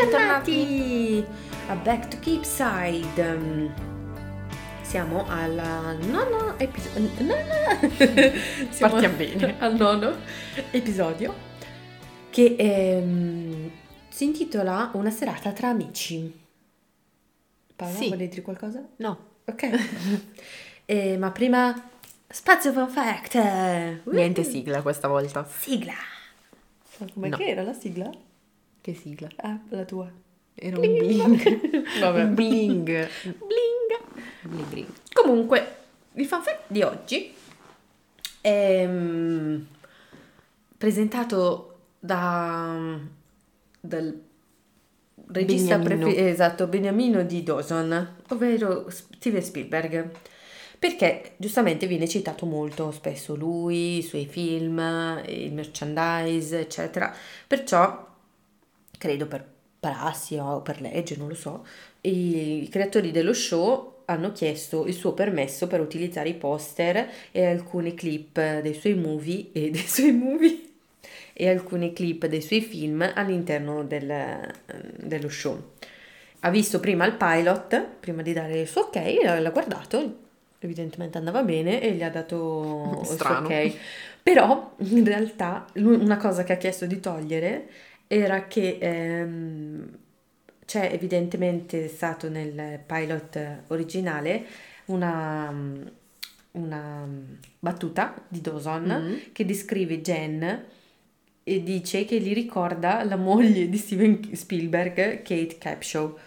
Bentornati a Back to Keepside. Um, Siamo alla nono episodio. Siamo Partiamo bene. al nono episodio che ehm, si intitola Una serata tra amici. Paola, Sì. vuoi dire qualcosa? No. Ok. Eh, ma prima spazio fun fact. Niente sigla questa volta. Sigla. Ma come No. che era la sigla? Che sigla? Ah, la tua. Era un bling. Vabbè. Bling. Bling. Bling bling. Comunque, il fan fact di oggi è mm, presentato da dal regista Beniamino. prefe- esatto, Beniamino di Dawson, ovvero Steven Spielberg. Perché giustamente viene citato molto spesso lui, i suoi film, il merchandise, eccetera. Perciò credo per prassi o per legge, non lo so, i, creatori dello show hanno chiesto il suo permesso per utilizzare i poster e alcune clip dei suoi movie e dei suoi movie e alcune clip dei suoi film all'interno del- dello show. Ha visto prima il pilot, prima di dare il suo ok, l'ha guardato, evidentemente andava bene e gli ha dato il suo Strano. ok. Però in realtà una cosa che ha chiesto di togliere era che ehm, c'è evidentemente stato nel pilot originale una, una battuta di Dawson Mm. che descrive Jen e dice che gli ricorda la moglie di Steven Spielberg, Kate Capshaw.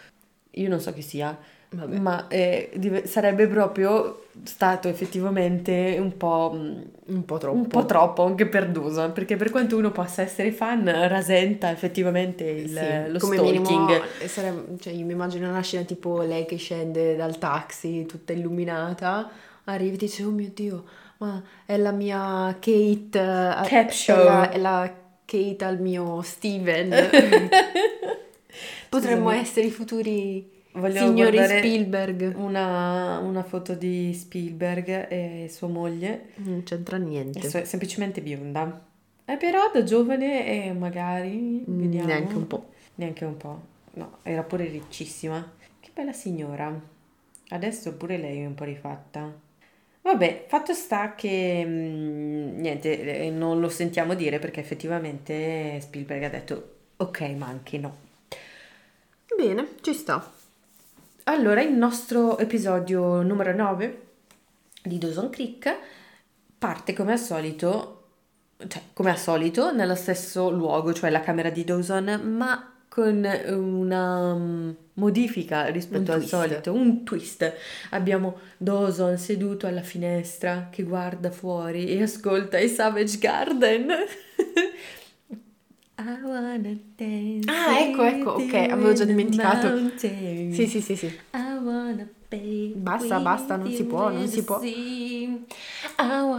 Io non so chi sia, Vabbè. ma eh, div- sarebbe proprio stato effettivamente un po', Un po' troppo. un po' troppo anche per Dawson, perché per quanto uno possa essere fan, rasenta effettivamente il- Sì, lo come stalking. minimo sarebbe- cioè, io mi immagino una scena tipo lei che scende dal taxi tutta illuminata, arriva e dice oh mio Dio, ma è la mia Kate, eh, Capshaw. è la, è la Kate al mio Steven. Potremmo essere i futuri Voglio signori Spielberg. Una, una foto di Spielberg e sua moglie, Non c'entra è niente. so- semplicemente bionda. Eh, però da giovane e magari, Mm, vediamo, Neanche un po'. Neanche un po'. No, era pure riccissima. Che bella signora. Adesso pure lei è un po' rifatta. Vabbè, fatto sta che mm, niente, eh, non lo sentiamo dire perché effettivamente Spielberg ha detto ok, ma anche no. Bene, ci sta. Allora, il nostro episodio numero 9 di Dawson Creek parte come al solito, cioè come al solito, nello stesso luogo, cioè la camera di Dawson, ma con una mm, modifica rispetto Un al twist. solito, un twist. Abbiamo Dawson seduto alla finestra che guarda fuori e ascolta i Savage Garden. Ah, ecco, ecco, ok, avevo già dimenticato. Sì, sì, sì, sì. Basta, basta, non si può, non si può.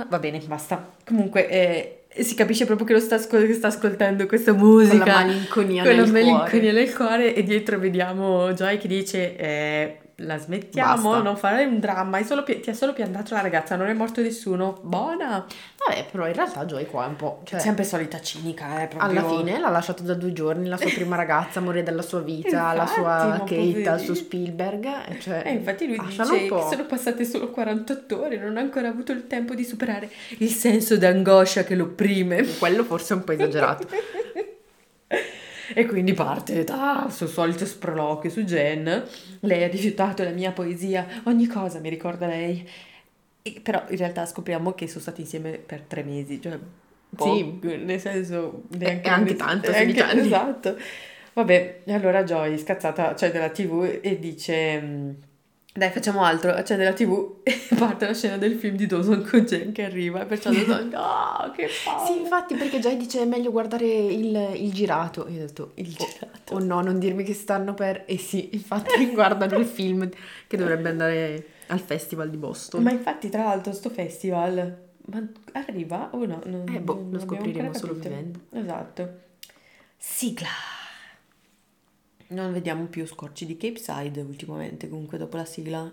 Va bene, basta. Comunque, eh, si capisce proprio che lo sta, ascol- sta ascoltando questa musica. Con la malinconia con la nel malinconia cuore. nel cuore. E dietro vediamo Joy che dice: eh, La smettiamo, Basta. non fare un dramma. solo ti ha solo piantato la ragazza, non è morto nessuno. Buona. Vabbè, però in realtà Joy qua è un po'... Cioè, Sempre solita cinica, eh. Proprio... alla fine l'ha lasciato da due giorni, la sua prima ragazza, morire dalla sua vita, la Infatti, sua ma Kate, poverino. suo Spielberg. e Cioè, E infatti lui dice che sono passate solo 48 ore, non ha ancora avuto il tempo di superare il senso d'angoscia che lo opprime. Quello forse è un po' esagerato. E quindi parte dal suo solito sproloquio su Jen. Lei ha rifiutato la mia poesia, ogni cosa mi ricorda lei. E però in realtà scopriamo che sono stati insieme per tre mesi, cioè Sì. poco, nel senso È anche tanto, è 16 anche- anni. Esatto. Vabbè, e allora Joy scazzata accende la tv e dice dai facciamo altro, accende la tv e parte la scena del film di Dawson con Jen che arriva e perciò Dawson no che paura. Sì, infatti, perché Joy dice è meglio guardare il, il girato. Io ho detto, Il oh, girato. oh no, non dirmi che stanno per... E sì, infatti guardano il film che dovrebbe andare al festival di Boston. Ma infatti, tra l'altro, sto festival ma arriva o no? Non, Eh, boh, non lo scopriremo solo vivendo. Esatto. Sigla. Non vediamo più scorci di Cape Side ultimamente, comunque dopo la sigla.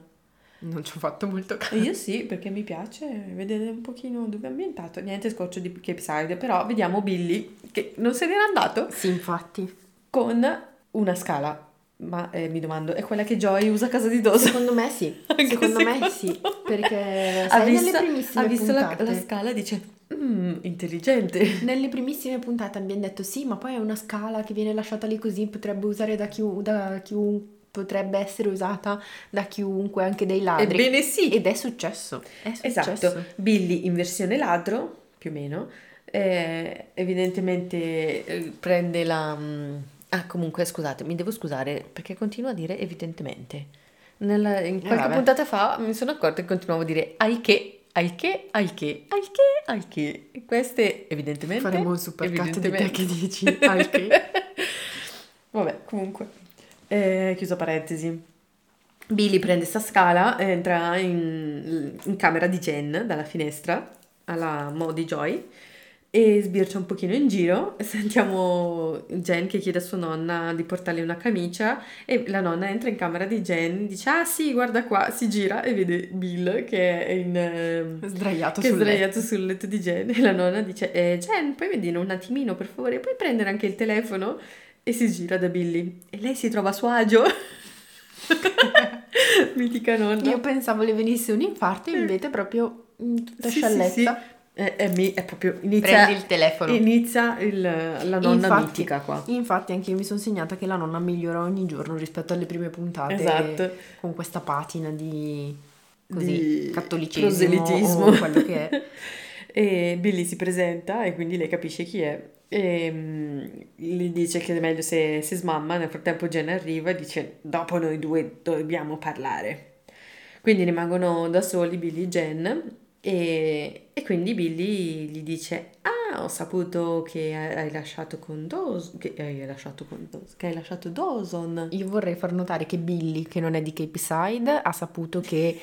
Non ci ho fatto molto caso. io sì, perché mi piace vedere un pochino dove è ambientato. Niente scorcio di Cape Side, però vediamo Billy, che non se n'era andato, Sì, infatti. con una scala. Ma eh, mi domando, è quella che Joy usa a casa di Dawson? Secondo me sì, Anche secondo me secondo sì, perché ha visto, ha visto la, la scala e dice, "Mm, intelligente. nelle primissime puntate abbiamo detto sì, ma poi è una scala che viene lasciata lì così, potrebbe usare da chiu- da chiun- potrebbe essere usata da chiunque, anche dai ladri. Ebbene sì. Ed è successo, è successo. Esatto, Billy in versione ladro, più o meno, eh, evidentemente eh, prende la... mm, Ah, comunque, scusate, mi devo scusare perché continuo a dire evidentemente. Nella- in qualche vabbè. puntata fa mi sono accorta che continuavo a dire ai che, ai che, ai che, ai che, ai che. Queste evidentemente... Faremo un supercut di te che dici al che. Vabbè, comunque, eh, chiusa parentesi. Billy prende sta scala, entra in, in camera di Jen dalla finestra alla mo di Joy e sbircia un pochino in giro. Sentiamo Jen che chiede a sua nonna di portarle una camicia e la nonna entra in camera di Jen, dice ah sì guarda qua, si gira e vede Bill che è in... ehm, Sdraiato che è sul letto. sdraiato sul letto di Jen e la nonna dice eh, Jen puoi vedere un attimino per favore puoi prendere anche il telefono e si gira da Billy e lei si trova a suo agio mitica nonna Io pensavo le venisse un infarto, invece proprio mm, tutta Sì, sì, scialletta. sì. È, è mi- è proprio inizia, Prendi il telefono. inizia il- la nonna Infatti- mitica qua Infatti anche io mi sono segnata che la nonna migliora ogni giorno rispetto alle prime puntate Esatto. con questa patina di così Di cattolicesimo proselitismo. o quello che è. E Billy si presenta e quindi lei capisce chi è. E mm, gli dice che è meglio se si smamma. Nel frattempo Jen arriva e dice: Dopo noi due dobbiamo parlare. Quindi rimangono da soli Billy e Jen. E, e quindi Billy gli dice: Ah, ho saputo che hai lasciato con Dawson. Che hai lasciato con Dawson. Che hai lasciato Dawson. Io vorrei far notare che Billy, che non è di Cape Side, ha saputo che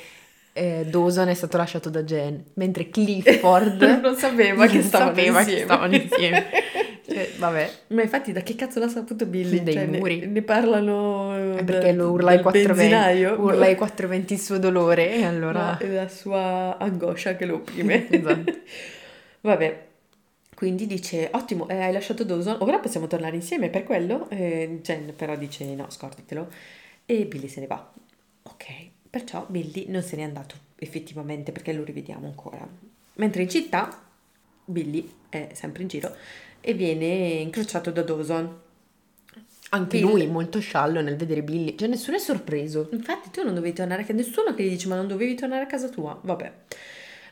eh, Dawson è stato lasciato da Jen, mentre Clifford non sapeva che stavano sapeva che insieme. stavano insieme. Cioè, vabbè, Ma infatti, da che cazzo l'ha saputo Billy? Dei Cioè, ne- muri. Ne, parlano è da- perché lo urla ai dal benzinaio. 420, urla ai 420 il suo dolore e allora... No, la sua angoscia che lo opprime. Esatto. Vabbè, quindi dice, ottimo, eh, hai lasciato Dawson, ora possiamo tornare insieme per quello? Eh, Jen però dice, no, scordatelo. E Billy se ne va. Ok, perciò Billy non se n'è andato effettivamente perché lo rivediamo ancora. Mentre in città, Billy è sempre in giro e viene incrociato da Dawson. Anche Bill- lui molto sciallo nel vedere Billy, cioè nessuno è sorpreso. Infatti tu non dovevi tornare a casa, nessuno che gli dice ma non dovevi tornare a casa tua, vabbè.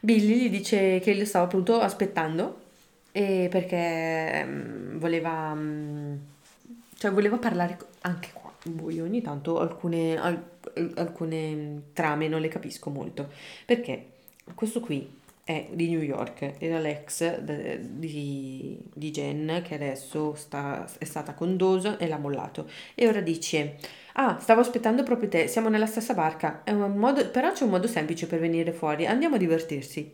Billy gli dice che lo stava appunto aspettando e perché mm, voleva, mm, cioè voleva parlare anche qua, boh, io ogni tanto alcune, al- alcune trame non le capisco molto, perché questo qui è di New York, era l'ex di, di Jen che adesso sta- è stata con Dawson e l'ha mollato e ora dice Ah, stavo aspettando proprio te, siamo nella stessa barca. È un modo, però c'è un modo semplice per venire fuori. Andiamo a divertirsi.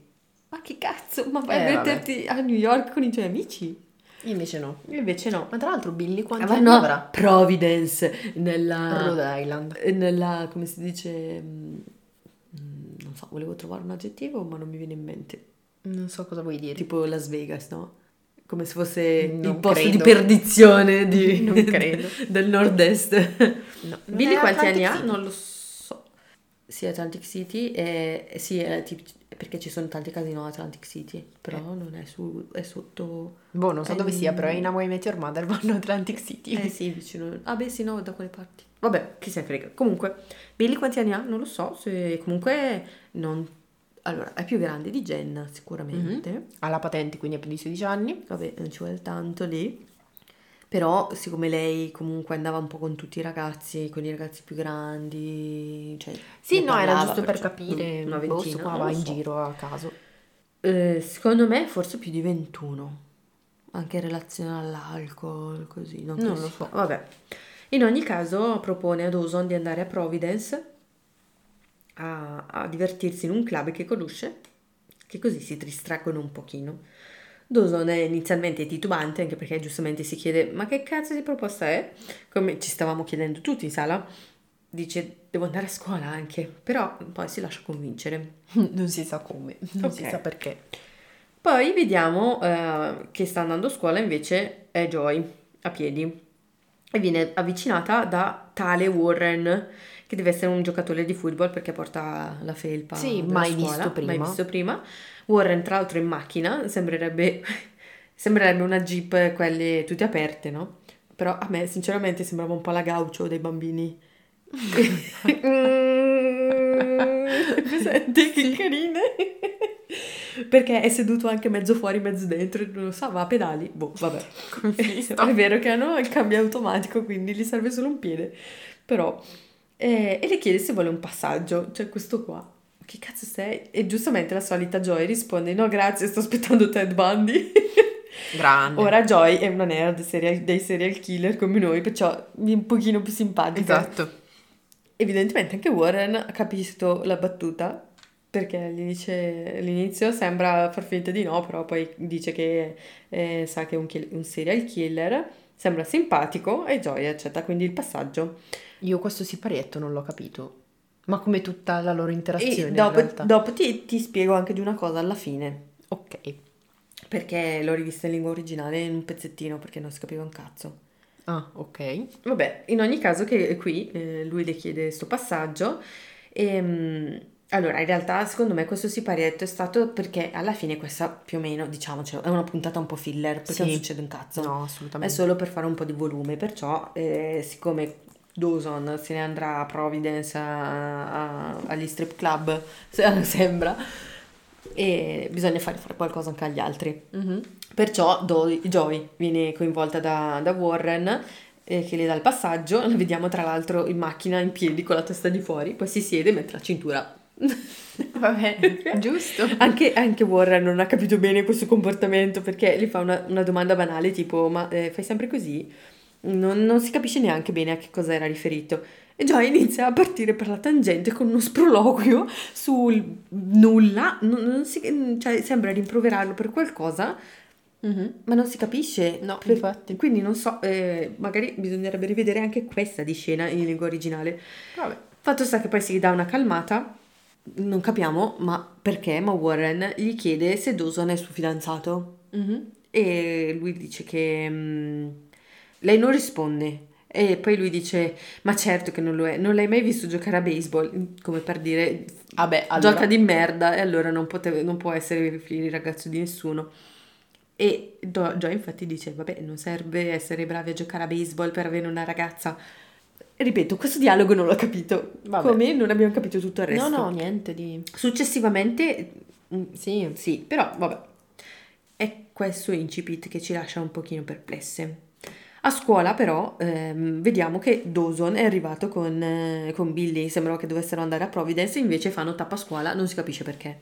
Ma che cazzo? Ma vai Eh, a vabbè. divertirti a New York con i tuoi amici? Invece no. Invece no. Ma tra l'altro Billy quanti Ah, anni no, avrà? Providence, nella, Rhode Island. nella, come si dice, mm, mm, non so, volevo trovare un aggettivo ma non mi viene in mente. Non so cosa vuoi dire. Tipo Las Vegas, no? Come se fosse Non il posto di credo. perdizione di- Non credo. del nord-est. No, Billy è quanti anni ha? Non lo so. Sì, Atlantic City, e sì, è tipo- perché ci sono tanti casino a Atlantic City, però non è su, è sotto... Boh, non so è dove in- sia, però in Hawaii Met Your Mother vanno a Atlantic City. Eh sì, vicino... Ah beh sì, no, da quelle parti. Vabbè, chi se ne frega. Comunque, Billy quanti anni ha? Non lo so, se comunque non... Allora, è più grande di Jen, sicuramente. Ha la patente, quindi ha più di 16 anni. Vabbè, non ci vuole tanto lì. Però, siccome lei comunque andava un po' con tutti i ragazzi, con i ragazzi più grandi, cioè... Sì, no, era parlava, giusto per capire. Una boh, ventina, sto qua va lo in so. giro a caso. Eh, secondo me forse più di 21, anche in relazione all'alcol, così. Non, Non lo so. Vabbè. In ogni caso propone a Dawson di andare a Providence a, a divertirsi in un club che conosce, che così si distraggono un pochino. Dawson è inizialmente titubante, anche perché giustamente si chiede ma che cazzo di proposta è? Come ci stavamo chiedendo tutti in sala. Dice devo andare a scuola anche, però poi si lascia convincere. Non si sa come, non si Ok. sa perché. Poi vediamo eh, che sta andando a scuola invece è Joy a piedi. E viene avvicinata da tale Warren, che deve essere un giocatore di football perché porta la felpa. Sì, mai scuola, visto prima. Mai visto prima. Warren, tra l'altro, in macchina, sembrerebbe, sembrerebbe una jeep, quelle tutte aperte, no? Però a me, sinceramente, sembrava un po' la gaucho dei bambini. Presente? Che carine! Perché è seduto anche mezzo fuori, mezzo dentro, non lo so, va a pedali. Boh, vabbè. è vero che hanno il cambio automatico, quindi gli serve solo un piede. Però... eh, e le chiede se vuole un passaggio, cioè questo qua. Che cazzo sei? E giustamente la solita Joy risponde: No, grazie, sto aspettando Ted Bundy. Grande. Ora Joy è una nerd serial- dei serial killer come noi, perciò è un pochino più simpatica. Esatto. Evidentemente anche Warren ha capito la battuta perché all'inizio, all'inizio sembra far finta di no, però poi dice che eh, sa che è un, kill- un serial killer, sembra simpatico e Joy accetta quindi il passaggio. Io questo siparietto non l'ho capito. Ma come tutta la loro interazione E in dopo, realtà. dopo ti, ti spiego anche di una cosa alla fine, Ok. perché l'ho rivista in lingua originale in un pezzettino perché non si capiva un cazzo. Ah, ok. Vabbè, in ogni caso che qui eh, lui le chiede questo passaggio e mm, allora in realtà secondo me questo siparietto è stato perché alla fine questa più o meno diciamocelo è una puntata un po' filler perché Sì. non succede un cazzo. No, È assolutamente. solo per fare un po' di volume, perciò eh, siccome Dawson se ne andrà a Providence a- a- agli strip club, se- sembra, e bisogna fare, fare qualcosa anche agli altri. Mhm. Perciò Do- Joy viene coinvolta da, da Warren eh, che le dà il passaggio, la vediamo tra l'altro in macchina in piedi con la testa di fuori, poi si siede e mette la cintura. Vabbè, giusto. Anche, anche Warren non ha capito bene questo comportamento perché gli fa una, una domanda banale tipo ma eh, fai sempre così? Non, non si capisce neanche bene a che cosa era riferito. E Joy inizia a partire per la tangente con uno sproloquio sul nulla, non- non si- cioè sembra rimproverarlo per qualcosa, Mhm. ma non si capisce. No, Per- infatti. Quindi non so, eh, magari bisognerebbe rivedere anche questa di scena in lingua originale. Vabbè. Fatto sta che poi si dà una calmata, non capiamo ma perché, ma Warren gli chiede se Dawson è suo fidanzato Mhm. e lui dice che mm, lei non risponde e poi lui dice ma certo che non lo è, non l'hai mai visto giocare a baseball, come per dire Vabbè, allora... gioca di merda e allora non, poteva- non può essere il ragazzo di nessuno. E Joy infatti dice, vabbè, non serve essere bravi a giocare a baseball per avere una ragazza. Ripeto, questo dialogo non l'ho capito, Vabbè. come non abbiamo capito tutto il resto. No, no, niente di... Successivamente, mm, Sì. sì, però vabbè, è questo incipit che ci lascia un pochino perplesse. A scuola però ehm, vediamo che Dawson è arrivato con, eh, con Billy, sembrava che dovessero andare a Providence, invece fanno tappa a scuola, non si capisce perché.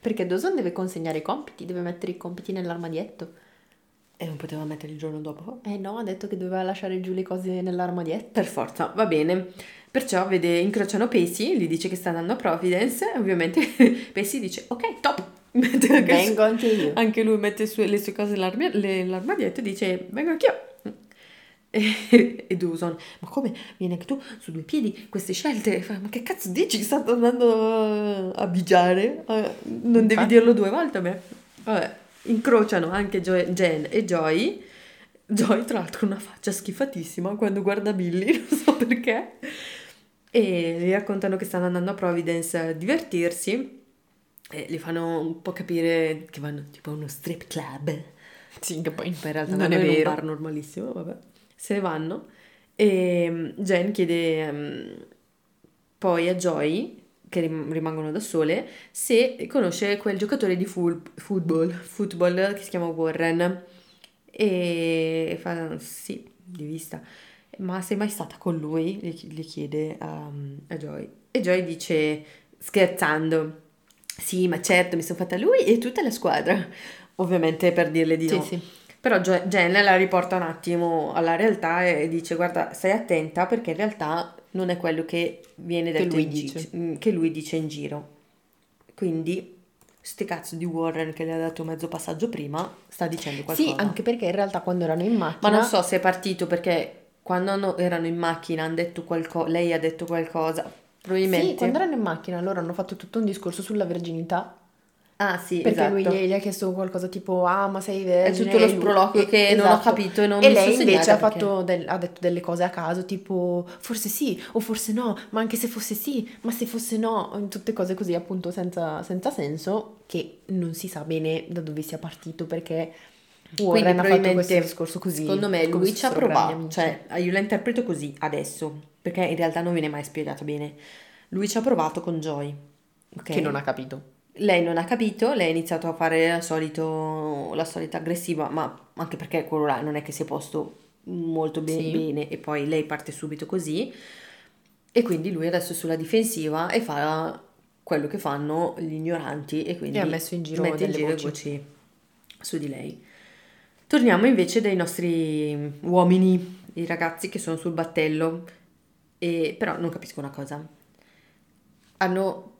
Perché Dawson deve consegnare i compiti, deve mettere i compiti nell'armadietto. E non poteva mettere il giorno dopo? Eh no, ha detto che doveva lasciare giù le cose nell'armadietto. Per forza, va bene. Perciò vede, incrociano Pacey, gli dice che sta andando a Providence, ovviamente Pacey dice ok, top. Mette anche, Vengo anche io. anche lui mette su- le sue cose nell'armadietto e dice vengo anch'io. E, e Dawson, ma come vieni anche tu su due piedi? Queste scelte, Fa, ma che cazzo dici? Sta andando a bigiare? Eh, Non devi Infatti. dirlo due volte a me. Vabbè, incrociano anche Joy- Jen e Joy. Joy, tra l'altro, ha una faccia schifatissima quando guarda Billy, non so perché. E gli raccontano che stanno andando a Providence a divertirsi. E li fanno un po' capire che vanno tipo a uno strip club. Sì, che poi in realtà non vanno è in un vero. bar normalissimo, vabbè. Se ne vanno. E mm, Jen chiede mm, poi a Joy, che rim- rimangono da sole, se conosce quel giocatore di ful- football, football che si chiama Warren. E fa sì, di vista. Ma sei mai stata con lui? Gli chi- gli chiede a, a Joy. E Joy dice, scherzando, sì, ma certo, mi sono fatta lui e tutta la squadra. Ovviamente per dirle di Sì, no. sì. Però Jen la riporta un attimo alla realtà e dice guarda stai attenta perché in realtà non è quello che viene Che detto lui in gi- dice. mm, che lui dice in giro. Quindi ste cazzo di Warren che le ha dato mezzo passaggio prima sta dicendo qualcosa. Sì, anche perché in realtà quando erano in Ma macchina... non so se è partito perché quando erano in macchina hanno detto qualcosa, lei ha detto qualcosa, probabilmente. Sì, quando erano in macchina loro hanno fatto tutto un discorso sulla verginità Ah sì, Perché esatto. lui gli, gli ha chiesto qualcosa tipo, ah, ma sei vergine? tutto lo lui- sproloquio che non ho capito e non E mi lei invece ha, perché- fatto del- ha detto delle cose a caso, tipo, forse sì, o forse no, ma anche se fosse sì, ma se fosse no, tutte cose così appunto senza, senza senso, che non si sa bene da dove sia partito perché Warren ha fatto questo discorso così. Secondo me lui ci ha provato, cioè io la interpreto così adesso, perché in realtà non viene mai spiegato bene. Lui ci ha provato con Joy, ok? Che non ha capito. Lei non ha capito, lei ha iniziato a fare la, solito- la solita aggressiva, ma anche perché quello là non è che si è posto molto be- Sì. bene e poi lei parte subito così e quindi lui adesso è sulla difensiva e fa quello che fanno gli ignoranti e quindi E ha messo in giro mette in giro voci. voci su di lei. Torniamo invece dai nostri uomini, i ragazzi che sono sul battello, e, però non capisco una cosa. Hanno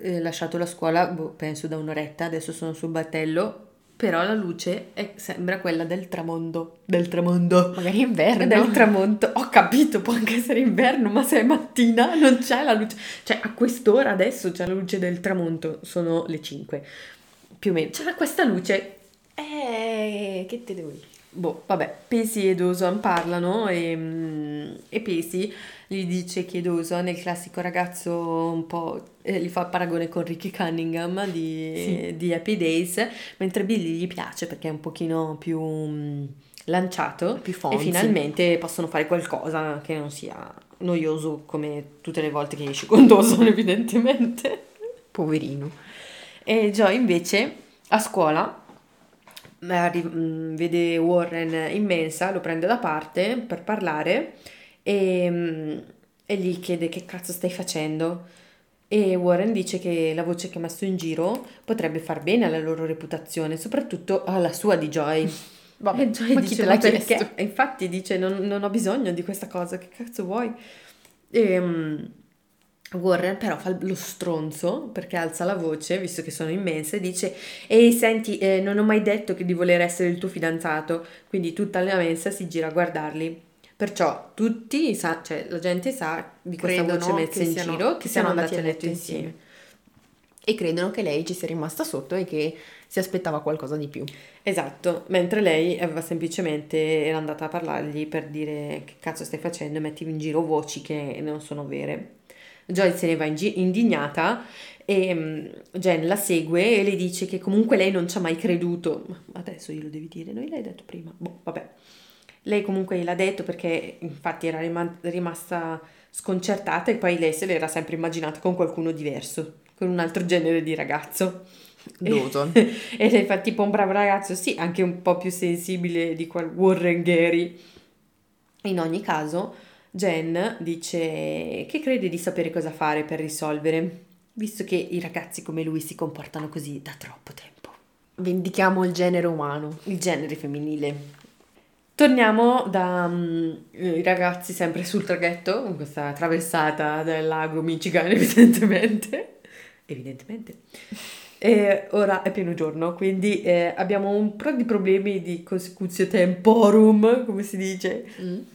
eh, lasciato la scuola, boh, penso da un'oretta, adesso sono sul battello, però la luce è- sembra quella del tramonto. Del tramonto. Magari inverno. Del tramonto. Ho capito, può anche essere inverno, ma se è mattina non c'è la luce. Cioè, a quest'ora adesso c'è la luce del tramonto, sono le 5. Più o meno. C'era questa luce Eh, che te devo dire? Boh, vabbè, Pacey e Dawson parlano e, mm, e Pacey gli dice che Dawson è il classico ragazzo un po', eh, gli fa il paragone con Ricky Cunningham di, di Happy Days, mentre Billy gli piace perché è un pochino più mm, lanciato Più e fonzi. finalmente possono fare qualcosa che non sia noioso come tutte le volte che esci con Dawson evidentemente. Poverino. E Joy invece a scuola vede Warren in mensa, lo prende da parte per parlare e, mh, e gli chiede che cazzo stai facendo. E Warren dice che la voce che ha messo in giro potrebbe far bene alla loro reputazione, soprattutto alla sua di Joy. Vabbè, e Joy dice, "Ma perché?" infatti dice non, non ho bisogno di questa cosa, che cazzo vuoi? E, mh, Warren però fa lo stronzo perché alza la voce, visto che sono immense, e dice Ehi, senti, eh, non ho mai detto che di voler essere il tuo fidanzato. Quindi tutta la mensa si gira a guardarli. Perciò tutti, sa- cioè la gente sa di questa Credono voce messa in siano- giro che siano siano andati a letto insieme. E credono che lei ci sia rimasta sotto e che si aspettava qualcosa di più. Esatto, mentre lei aveva semplicemente era andata a parlargli per dire che cazzo stai facendo e metti in giro voci che non sono vere. Joy se ne va ingi- indignata e mm, Jen la segue e le dice che comunque lei non ci ha mai creduto. Adesso glielo devi dire, non gliel'hai detto prima. Boh, vabbè. Lei comunque gliel'ha detto perché infatti era rima- rimasta sconcertata e poi lei se l'era sempre immaginata con qualcuno diverso, con un altro genere di ragazzo. Dawson. E lei fa tipo un bravo ragazzo, sì, anche un po' più sensibile di quel Warren Gary. In ogni caso, Jen dice che crede di sapere cosa fare per risolvere, visto che i ragazzi come lui si comportano così da troppo tempo. Vendichiamo il genere umano. Il genere femminile. Torniamo dai ragazzi sempre sul traghetto, con questa traversata del lago Michigan, evidentemente. Evidentemente. E ora è pieno giorno, quindi eh, abbiamo un po' di problemi di consecutio temporum, come si dice,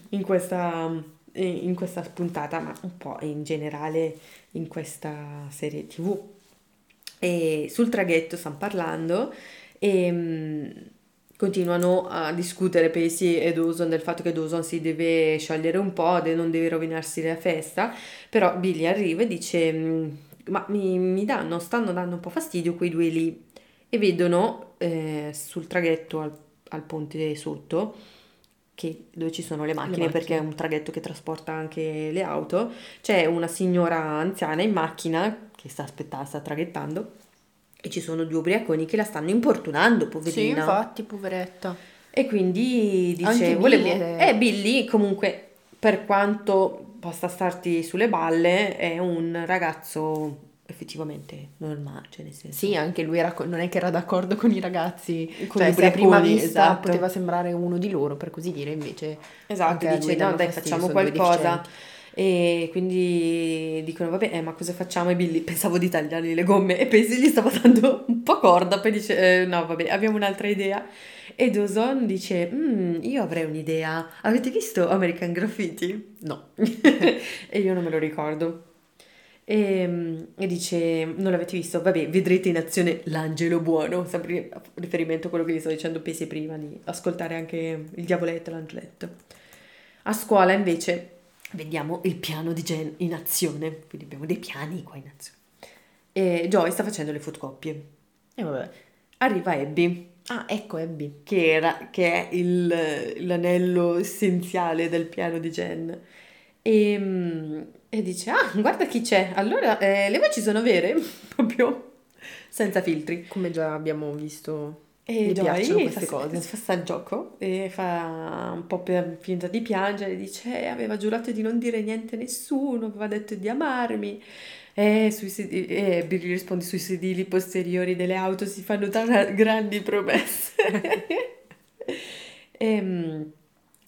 in questa, in questa puntata, ma un po' in generale in questa serie TV. E sul traghetto stanno parlando e mm, continuano a discutere Pacey e Dawson del fatto che Dawson si deve sciogliere un po', de- non deve rovinarsi la festa, però Billy arriva e dice mm, ma mi, mi danno, stanno dando un po' fastidio quei due lì e vedono eh, sul traghetto al, al ponte sotto che, dove ci sono le macchine, macchine. perché è un traghetto che trasporta anche le auto, c'è una signora anziana in macchina che sta aspettando, sta traghettando e ci sono due ubriaconi che la stanno importunando, Sì, poverina. infatti, poveretta. E quindi dice, Anche volevo... Billy Eh, Billy comunque, per quanto possa starti sulle balle, è un ragazzo effettivamente normale, cioè nel senso... Sì, anche lui era non è che era d'accordo con i ragazzi, Con cioè i a prima vista esatto. poteva sembrare uno di loro, per così dire, invece Esatto, dice no dai facciamo qualcosa. e quindi dicono vabbè eh, ma cosa facciamo? E Billy pensavo di tagliargli le gomme. E Pacey gli stava dando un po' corda poi dice eh, no vabbè abbiamo un'altra idea. E Dawson dice "Mm, io avrei un'idea. Avete visto American Graffiti? No. e io non me lo ricordo E, e dice, non l'avete visto? Vabbè, vedrete in azione l'angelo buono, sempre riferimento a quello che vi sto dicendo Pesi prima, di ascoltare anche il diavoletto e l'angeletto. A scuola invece vediamo il piano di Jen in azione, quindi abbiamo dei piani qua in azione. E Joy sta facendo le fotocopie. E vabbè. Arriva Abby, Ah, ecco Abby. che, era, che è il- l'anello essenziale del piano di Jen. E, mm, e dice, ah, guarda chi c'è. Allora, eh, le voci sono vere? Proprio senza filtri. Come già abbiamo visto, E gli Joy queste fa, cose. fa sta il gioco e fa un po' per finta di piangere, dice, eh, aveva giurato di non dire niente a nessuno, aveva detto di amarmi. E, sedi- e Billy risponde, sui sedili posteriori delle auto si fanno tra- grandi promesse. e,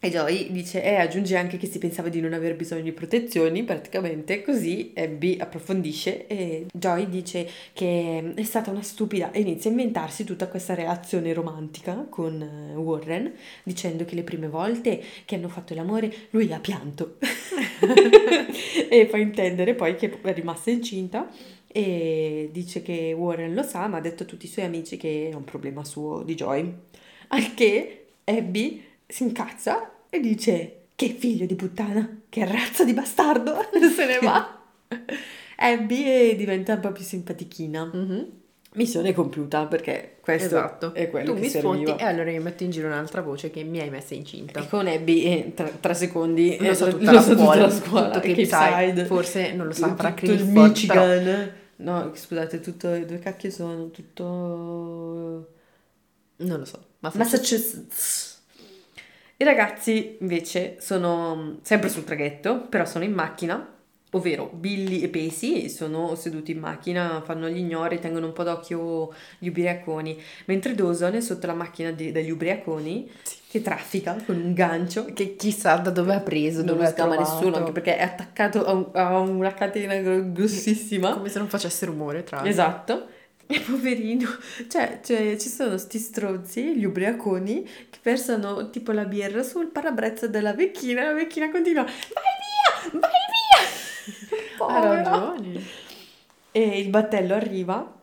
e Joy dice, e aggiunge anche che si pensava di non aver bisogno di protezioni, praticamente, così Abby approfondisce e Joy dice che è stata una stupida e inizia a inventarsi tutta questa relazione romantica con eh, Warren, dicendo che le prime volte che hanno fatto l'amore lui ha pianto e fa intendere poi che è rimasta incinta e dice che Warren lo sa, ma ha detto a tutti i suoi amici che è un problema suo di Joy. Al che Abby si incazza e dice che figlio di puttana, che razza di bastardo, se ne va. Abby diventa un po' più simpatichina. Mhm. Missione compiuta perché questo Esatto. è quello tu che mi serviva. e allora io metto in giro un'altra voce che mi hai messa incinta. E con Abby in tre, tre secondi Lo eh, sa tutta lo la sa scuola, la scuola, tutto Cape Capeside, Side, forse non lo tutto saprà il Clifford, però- Michigan. No, scusate, tutto, dove cacchio sono? Tutto... Non lo so, ma Massachusetts. I ragazzi invece sono mm, sempre sul traghetto, però sono in macchina, ovvero Billy e Pacey sono seduti in macchina, fanno gli ignori, tengono un po' d'occhio gli ubriaconi, mentre Dawson è sotto la macchina di- degli ubriaconi che traffica con un gancio che chissà da dove ha preso, non dove lo trovato. nessuno, anche perché è attaccato a, un- a una catena gro- grossissima. Come se non facesse rumore, tra l'altro. Esatto. E poverino, cioè, cioè, ci sono sti stronzi, gli ubriaconi, che versano tipo la birra sul parabrezza della vecchina e la vecchina continua, vai via, vai via! Ha ragione. E il battello arriva,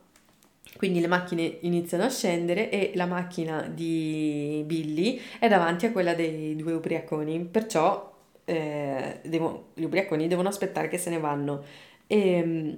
quindi le macchine iniziano a scendere e la macchina di Billy è davanti a quella dei due ubriaconi, perciò eh, devo- gli ubriaconi devono aspettare che se ne vanno. E mm,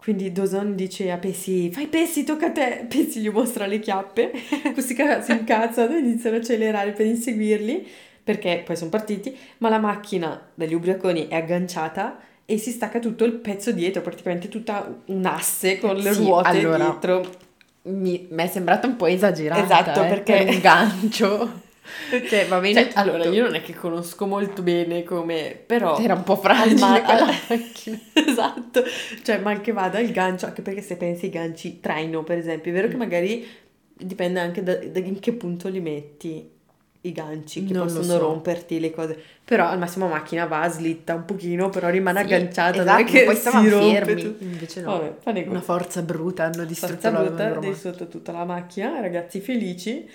quindi Dawson dice a Pessy, fai Pessy, tocca a te. Pessy gli mostra le chiappe, questi si incazzano e iniziano a accelerare per inseguirli, perché poi sono partiti, ma la macchina degli ubriaconi è agganciata e si stacca tutto il pezzo dietro, praticamente tutta un asse con le Sì, ruote allora, dietro. Mi, mi è sembrata un po' esagerata. Esatto, eh, perché- per un gancio. cioè, va bene Cioè, allora, io non è che conosco molto bene come, però... Era un po' fragile Ma- quella macchina. esatto, cioè mal che vada il gancio, anche perché se pensi ai ganci traino, per esempio, è vero che Mm. magari dipende anche da, da in che punto li metti i ganci, che Non possono so. romperti le cose, però al massimo la macchina va, slitta un pochino, però rimane Sì, agganciata, esatto, che poi rompe fermi. tutto. Invece no. Vabbè. Una forza bruta hanno distrutto Forza la brutta, loro di macchina. sotto tutta la macchina, ragazzi felici.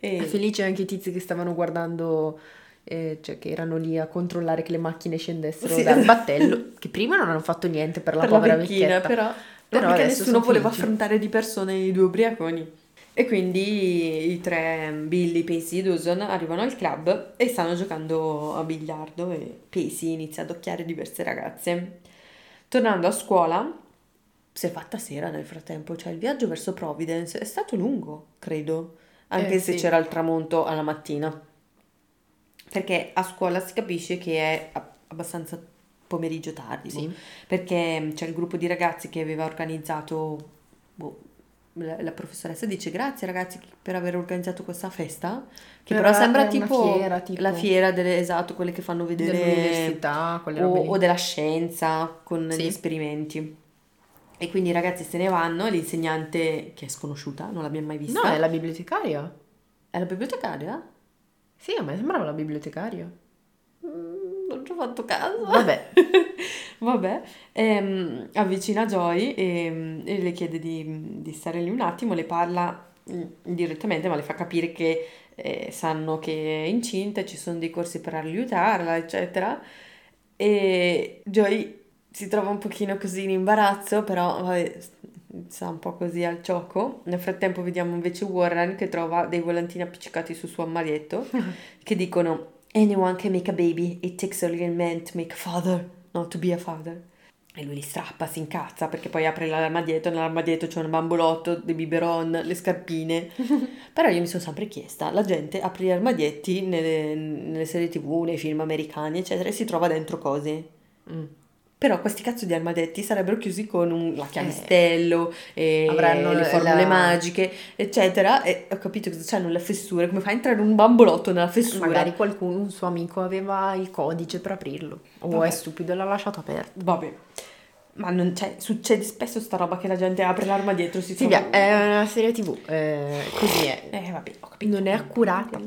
E... Felice anche i tizi che stavano guardando, eh, cioè che erano lì a controllare che le macchine scendessero Sì, dal esatto. battello, che prima non hanno fatto niente per la per la povera vecchina, vecchietta. però, Però perché adesso nessuno voleva felici. affrontare di persona i due ubriaconi. E quindi i tre, Billy, Pacey e Dawson, arrivano al club e stanno giocando a biliardo e Pacey inizia ad occhiare diverse ragazze. Tornando a scuola, si è fatta sera nel frattempo, cioè il viaggio verso Providence è stato lungo, credo, anche Eh, se sì. c'era il tramonto alla mattina. Perché a scuola si capisce che è abbastanza pomeriggio tardi, Sì. perché c'è il gruppo di ragazzi che aveva organizzato, boh, la, la professoressa dice grazie ragazzi per aver organizzato questa festa, che Era- però sembra tipo, fiera, tipo. la fiera delle, esatto, quelle che fanno vedere Dell'università, quelle o, o della scienza con Sì. gli esperimenti. E quindi i ragazzi se ne vanno, e l'insegnante che è sconosciuta, non l'abbiamo mai vista. No, è la bibliotecaria. È la bibliotecaria? Sì, a me sembrava la bibliotecaria. Mm, non ci ho fatto caso. Vabbè. Vabbè, ehm, avvicina Joy e, e le chiede di, di stare lì un attimo, le parla mm, direttamente, ma le fa capire che eh, sanno che è incinta, ci sono dei corsi per aiutarla, eccetera. E Joy si trova un pochino così in imbarazzo, però vabbè, sta un po' così al gioco. Nel frattempo vediamo invece Warren che trova dei volantini appiccicati sul suo armadietto che dicono Anyone can make a baby, it takes a little man to make a father, not to be a father. E lui li strappa, si incazza perché poi apre l'armadietto, nell'armadietto c'è un bambolotto, dei biberon, le scarpine. Però io mi sono sempre chiesta, la gente apre gli armadietti nelle, nelle serie tv, nei film americani, eccetera, e si trova dentro cose. Mm. Però questi cazzo di armadetti sarebbero chiusi con un, la Eh, chiavistello, e avranno le formule la- magiche, eccetera. E ho capito cosa c'hanno le fessure. Come fa a entrare un bambolotto nella fessura? Magari qualcuno, un suo amico, aveva il codice per aprirlo. O Vabbè. è stupido e l'ha lasciato aperto. Vabbè. Ma non, cioè, succede spesso sta roba che la gente apre l'armadietto si Silvia, trova... è una serie tv, eh, così è. Eh, vabbè, ho capito. Non è accurata.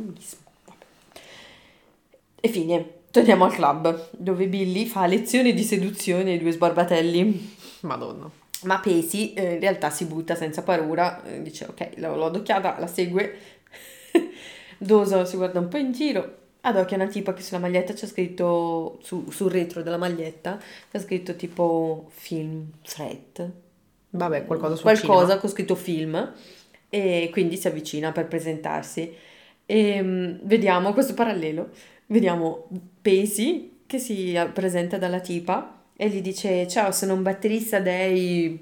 E fine, torniamo al club, dove Billy fa lezioni di seduzione ai due sbarbatelli. Madonna. Ma Pacey eh, in realtà si butta senza paura, eh, dice ok, l'ho, l'ho adocchiata, la segue. Dawson si guarda un po' in giro, adocchia una tipa che sulla maglietta c'è scritto, su- sul retro della maglietta, c'è scritto tipo film threat. Vabbè, qualcosa sul Qualcosa cinema. con scritto film e quindi si avvicina per presentarsi. E mm, vediamo questo parallelo, vediamo Pacey che si presenta dalla tipa e gli dice ciao sono un batterista dei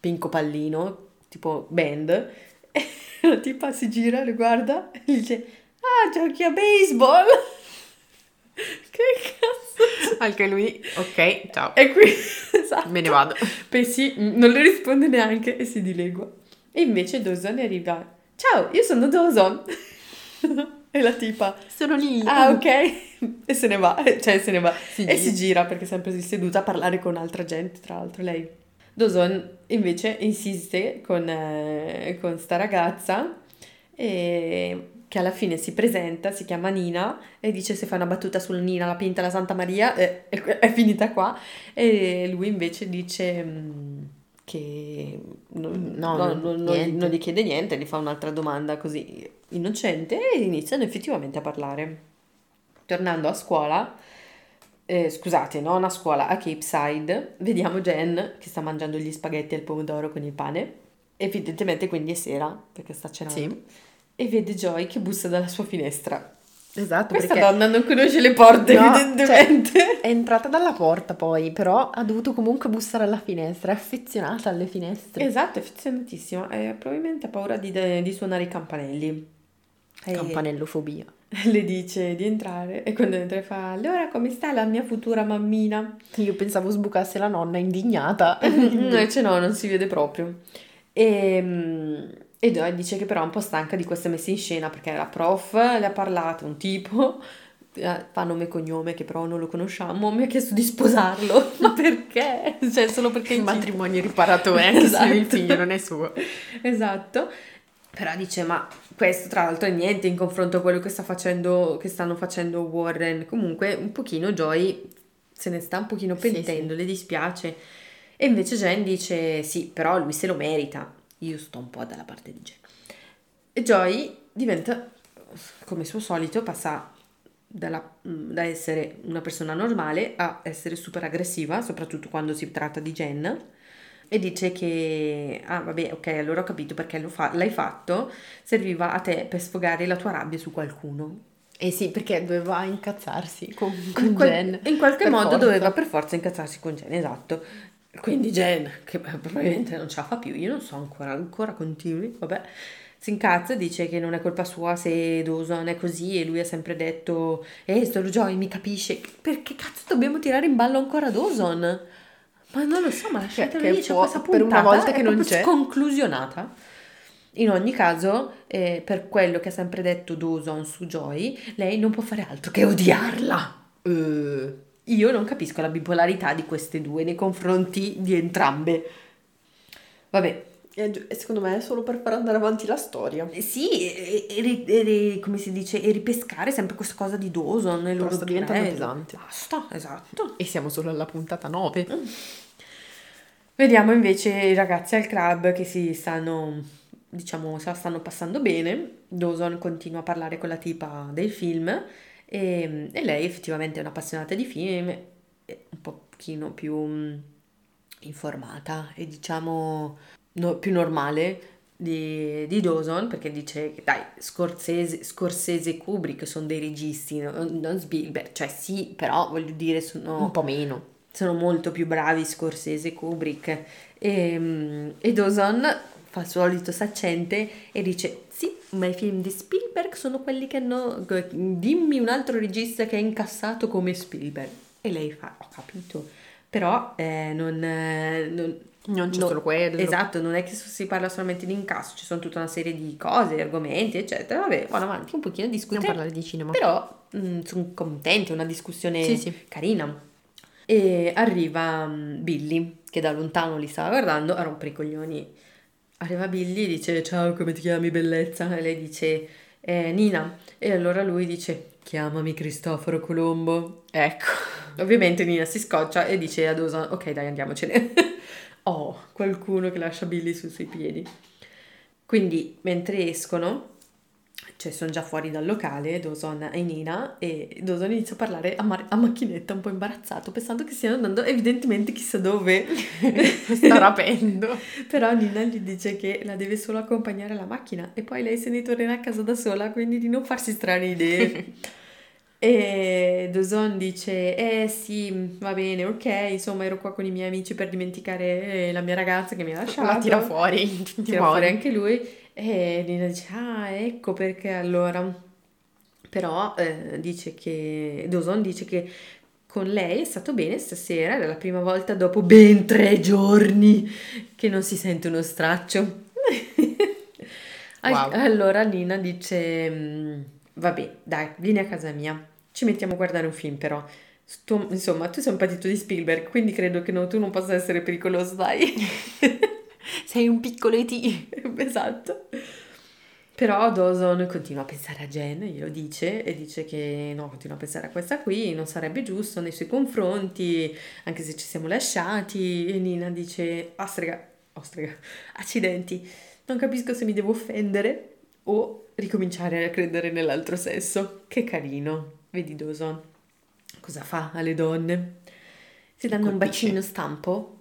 Pinco Pallino, tipo band. E la tipa si gira, lo guarda e gli dice ah giochi a baseball. che cazzo? Anche lui, ok, ciao. E qui, esatto. Me ne vado. Pacey mm, non le risponde neanche e si dilegua. E invece Dawson arriva. Ciao, io sono Dawson. E la tipa. Sono lì. Ah, ok. E se ne va. Cioè, se ne va. Si e si gira perché è sempre seduta a parlare con altra gente, tra l'altro lei. Dawson invece insiste con, eh, con sta ragazza e che alla fine si presenta, si chiama Nina e dice se fa una battuta sul Nina, la pinta la Santa Maria, eh, è, è finita qua. E lui invece dice mm, che non, No, no, non- non- non gli chiede niente, gli fa un'altra domanda così innocente e iniziano effettivamente a parlare. Tornando a scuola, eh, scusate, non a scuola, a Cape Side, vediamo Jen che sta mangiando gli spaghetti al pomodoro con il pane. Evidentemente quindi è sera perché sta cenando. Sì. E vede Joy che bussa dalla sua finestra. Esatto, Questa perché donna non conosce le porte, No, evidentemente. è entrata dalla porta poi, però ha dovuto comunque bussare alla finestra, è affezionata alle finestre. Esatto, è affezionatissima. E probabilmente ha paura di, di suonare i campanelli. E Campanellofobia. le dice di entrare e quando entra fa allora come sta la mia futura mammina? Io pensavo sbucasse la nonna indignata. Invece no, non si vede proprio. E, mm, e Joy dice che però è un po' stanca di queste messe in scena perché la prof le ha parlato, un tipo, eh, fa nome e cognome che però non lo conosciamo, mi ha chiesto di sposarlo. Ma perché? Cioè solo perché Il è incinta. matrimonio riparatore, anche se il Esatto. figlio non è suo. Esatto. Però dice, ma questo tra l'altro è niente in confronto a quello che sta facendo, che stanno facendo Warren. Comunque un pochino Joy se ne sta un pochino Sì, pentendo, le dispiace. E invece Jen dice, sì, però lui se lo merita. Io sto un po' dalla parte di Jen. E Joy diventa, come suo solito, passa dalla- mm, da essere una persona normale a essere super aggressiva, soprattutto quando si tratta di Jen. E dice che, ah vabbè, ok, allora ho capito perché lo fa- l'hai fatto, serviva a te per sfogare la tua rabbia su qualcuno. Eh sì, perché doveva incazzarsi con, con In, qual- Jen. in qualche modo forza. doveva per forza incazzarsi con Jen, esatto. Quindi Jen, che probabilmente non ce la fa più, io non so ancora, ancora continui, vabbè, si incazza e dice che non è colpa sua se Dawson è così e lui ha sempre detto, eh, solo Joy mi capisce, perché cazzo dobbiamo tirare in ballo ancora Dawson? Ma non lo so, ma lasciatelo lì, c'è questa per una puntata, volta che non c'è. sconclusionata. In ogni caso, eh, per quello che ha sempre detto Dawson su Joy, lei non può fare altro che odiarla. Eh, Io non capisco la bipolarità di queste due nei confronti di entrambe. Vabbè, e gi- e secondo me è solo per far andare avanti la storia. eh, sì, e, e e come si dice, e ripescare sempre questa cosa di Dawson e loro sta diventando pesante. Basta, esatto. E siamo solo alla puntata 9. Vediamo invece i ragazzi al club che si stanno, diciamo, se la stanno passando bene. Dawson continua a parlare con la tipa del film e, e lei effettivamente è un'appassionata di film, è un po' pochino più mm, informata e diciamo no- più normale di, di Dawson perché dice che dai Scorsese, Scorsese e Kubrick sono dei registi non, non Spielberg cioè sì però voglio dire sono Un po' meno. sono molto più bravi Scorsese e Kubrick e, mm, e Dawson fa il solito saccente e dice sì ma i film di Spielberg sono quelli che hanno dimmi un altro regista che ha incassato come Spielberg e lei fa ho capito però eh, non, eh, non- Non c'è no, solo quello. esatto non è che si parla solamente di incasso ci sono tutta una serie di cose argomenti eccetera vabbè vanno avanti un pochino a discutere parlare di cinema. però sono contenta, è una discussione Sì, sì. carina. E arriva mm, Billy, che da lontano li stava guardando a rompere i coglioni. Arriva Billy e dice ciao, come ti chiami bellezza? E lei dice "Eh, Nina. E allora lui dice chiamami Cristoforo Colombo. Ecco. Ovviamente Nina si scoccia e dice ad Osa ok dai andiamocene. oh, qualcuno che lascia Billy sui suoi piedi. Quindi mentre escono, cioè sono già fuori dal locale, Dawson e Nina, e Dawson inizia a parlare a, mar- a macchinetta un po' imbarazzato, pensando che stiano andando evidentemente chissà dove. Sta rapendo. Però Nina gli dice che la deve solo accompagnare alla macchina e poi lei se ne tornerà a casa da sola, quindi di non farsi strane idee. E Dawson dice, eh sì, va bene, ok, insomma ero qua con i miei amici per dimenticare eh, la mia ragazza che mi ha lasciato. La tira fuori Tira fuori anche lui e Nina dice, ah, ecco perché allora. Però eh, dice che, Dawson dice che con lei è stato bene stasera, era la prima volta dopo ben tre giorni che non si sente uno straccio. Wow. Allora Nina dice, "Mm, vabbè, dai, vieni a casa mia, ci mettiamo a guardare un film però. Tu- insomma, tu sei un patito di Spielberg, quindi credo che no, tu non possa essere pericoloso, dai. Sei un piccolo E.T. Esatto. Però Dawson continua a pensare a Jen, glielo dice, e dice che no, continua a pensare a questa qui, non sarebbe giusto nei suoi confronti, anche se ci siamo lasciati. E Nina dice, ostrega, ostrega, accidenti, non capisco se mi devo offendere o ricominciare a credere nell'altro sesso. Che carino, vedi Dawson, cosa fa alle donne? Si danno un bacino stampo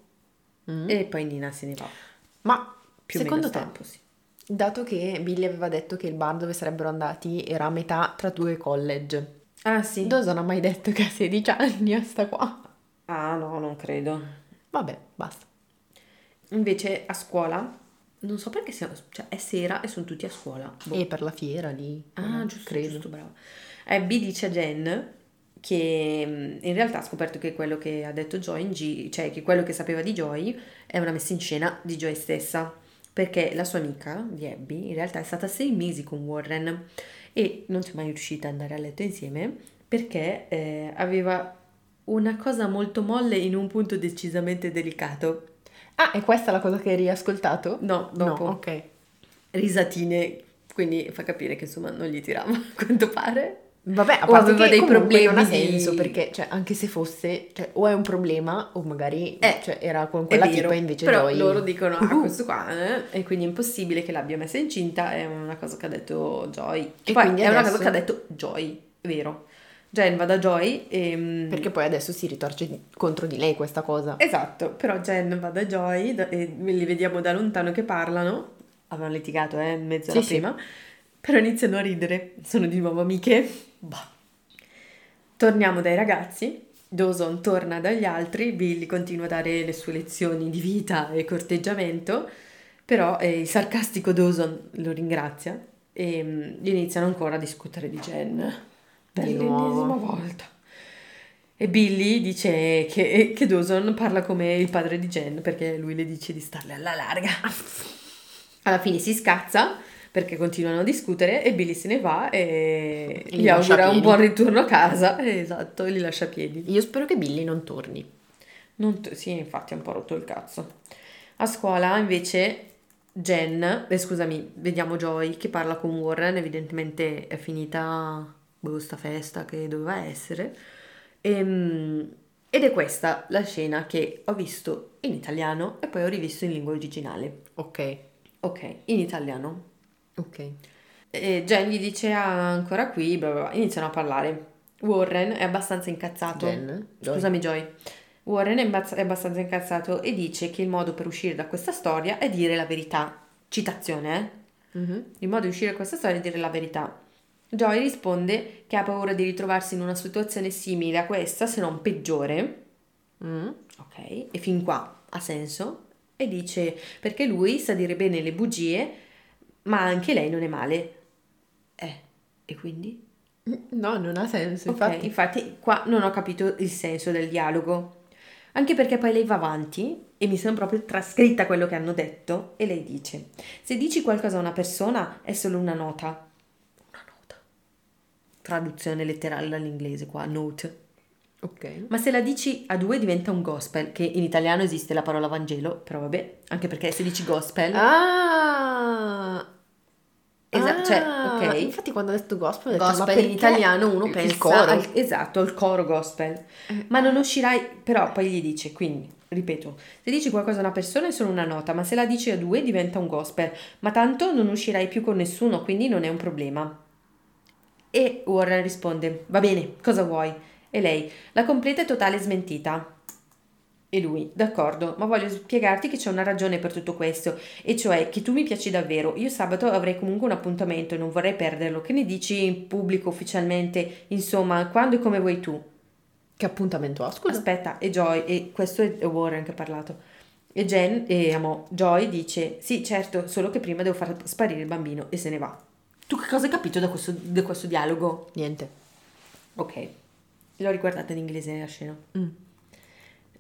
e poi Nina se ne va. Ma Più o secondo meno te, stampo, sì. dato che Billy aveva detto che il bar dove sarebbero andati era a metà tra due college, Ah sì. Dawson ha mai detto che ha 16 anni sta qua? Ah no, non credo. Vabbè, basta. Invece a scuola, non so perché siamo, cioè è sera e sono tutti a scuola. Boh. E per la fiera lì. Ah, eh, giusto, credo. giusto, bravo. Abby dice a Jen che in realtà ha scoperto che quello che ha detto Joy, in gi- cioè che quello che sapeva di Joy è una messa in scena di Joy stessa, perché la sua amica di Abby in realtà è stata sei mesi con Warren e non c'è mai riuscita ad andare a letto insieme perché eh, aveva una cosa molto molle in un punto decisamente delicato. Ah, e questa è la cosa che hai riascoltato? No, dopo. No, ok. risatine, quindi fa capire che insomma non gli tirava a quanto pare. Vabbè, a parte aveva che dei problemi non ha di- senso perché, cioè, anche se fosse, cioè, o è un problema o magari Eh, cioè, era con quella vero, tipa invece però loro dicono ah Uh-huh. questo qua eh, e quindi è impossibile che l'abbia messa incinta è una cosa che ha detto Joy E poi è una cosa che ha detto Joy vero Jen va da Joy e mm, Perché poi adesso si ritorce di- contro di lei questa cosa. esatto però Jen va da Joy e li vediamo da lontano che parlano avevano litigato eh mezz'ora Sì, sì. prima però iniziano a ridere sono di nuovo amiche Bah. torniamo dai ragazzi. Dawson torna dagli altri, Billy continua a dare le sue lezioni di vita e corteggiamento, però eh, il sarcastico Dawson lo ringrazia e mm, iniziano ancora a discutere di Jen. Per l'ennesima volta. E Billy dice che, che Dawson parla come il padre di Jen perché lui le dice di starle alla larga. Alla fine si scazza perché continuano a discutere e Billy se ne va e gli, gli augura un buon ritorno a casa. Esatto, e li lascia a piedi. Io spero che Billy non torni. Non t- sì, infatti ha un po' rotto il cazzo. A scuola invece Jen, eh, scusami, vediamo Joy che parla con Warren, evidentemente è finita boh, sta festa che doveva essere. Ehm, ed è questa la scena che ho visto in italiano e poi ho rivisto in lingua originale. Ok, Ok, in italiano. Ok. E Jen gli dice ah, ancora qui, bla bla bla. iniziano a parlare. Warren è abbastanza incazzato. Jen? Joy. Scusami Joy. Warren è imbazz- è abbastanza incazzato e dice che il modo per uscire da questa storia è dire la verità. Citazione, eh? Mhm. Il modo di uscire da questa storia è dire la verità. Joy risponde che ha paura di ritrovarsi in una situazione simile a questa, se non peggiore. Mm. Ok, e fin qua ha senso. E dice perché lui sa dire bene le bugie, ma anche lei non è male. Eh, e quindi? No, non ha senso, Ok, infatti. infatti qua non ho capito il senso del dialogo. Anche perché poi lei va avanti e mi sembra proprio trascritta quello che hanno detto e lei dice: Se dici qualcosa a una persona è solo una nota. Una nota. Traduzione letterale dall'inglese qua, note. Ok. Ma se la dici a due diventa un gospel, che in italiano esiste la parola Vangelo, però vabbè, anche perché se dici gospel, Ah! Esa- cioè, Ah, ok. Infatti quando ho detto gospel ho detto, gospel in italiano uno pensa coro? al, esatto, al coro gospel. Ma non uscirai, però poi gli dice, quindi, ripeto, se dici qualcosa a una persona è solo una nota, ma se la dici a due diventa un gospel, ma tanto non uscirai più con nessuno, quindi non è un problema. E Warren risponde, va bene, cosa vuoi? E lei, la completa e totale smentita. E lui, d'accordo, ma voglio spiegarti che c'è una ragione per tutto questo, e cioè che tu mi piaci davvero. Io sabato avrei comunque un appuntamento e non vorrei perderlo. Che ne dici in pubblico, ufficialmente? Insomma, quando e come vuoi tu? Che appuntamento ho, scusa? Aspetta, e Joy, e questo è Warren che ha parlato. E Jen, e amo, Joy dice, sì, certo, solo che prima devo far sparire il bambino e se ne va. Tu che cosa hai capito da questo, da questo dialogo? Niente. Ok, l'ho riguardata in inglese la scena. Mm.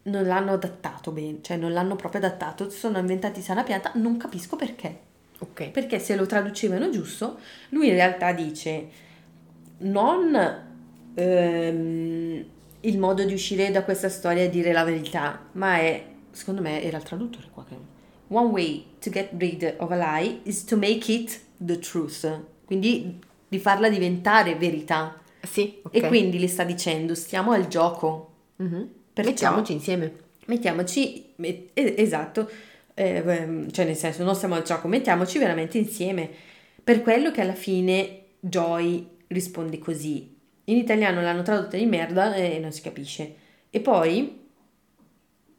Non l'hanno adattato bene, cioè non l'hanno proprio adattato, si sono inventati sana pianta, non capisco perché. Ok. Perché se lo traducevano giusto, lui in realtà dice non ehm, il modo di uscire da questa storia è dire la verità, ma è, secondo me era il traduttore qua che... One way to get rid of a lie is to make it the truth. Quindi di farla diventare verità. Sì, ok. E quindi le sta dicendo stiamo al gioco. Mhm. Perciò- Mettiamoci insieme. Mettiamoci, met- esatto, eh, cioè nel senso non stiamo al gioco, mettiamoci veramente insieme. Per quello che alla fine Joy risponde così. In italiano l'hanno tradotta di merda e non si capisce. E poi,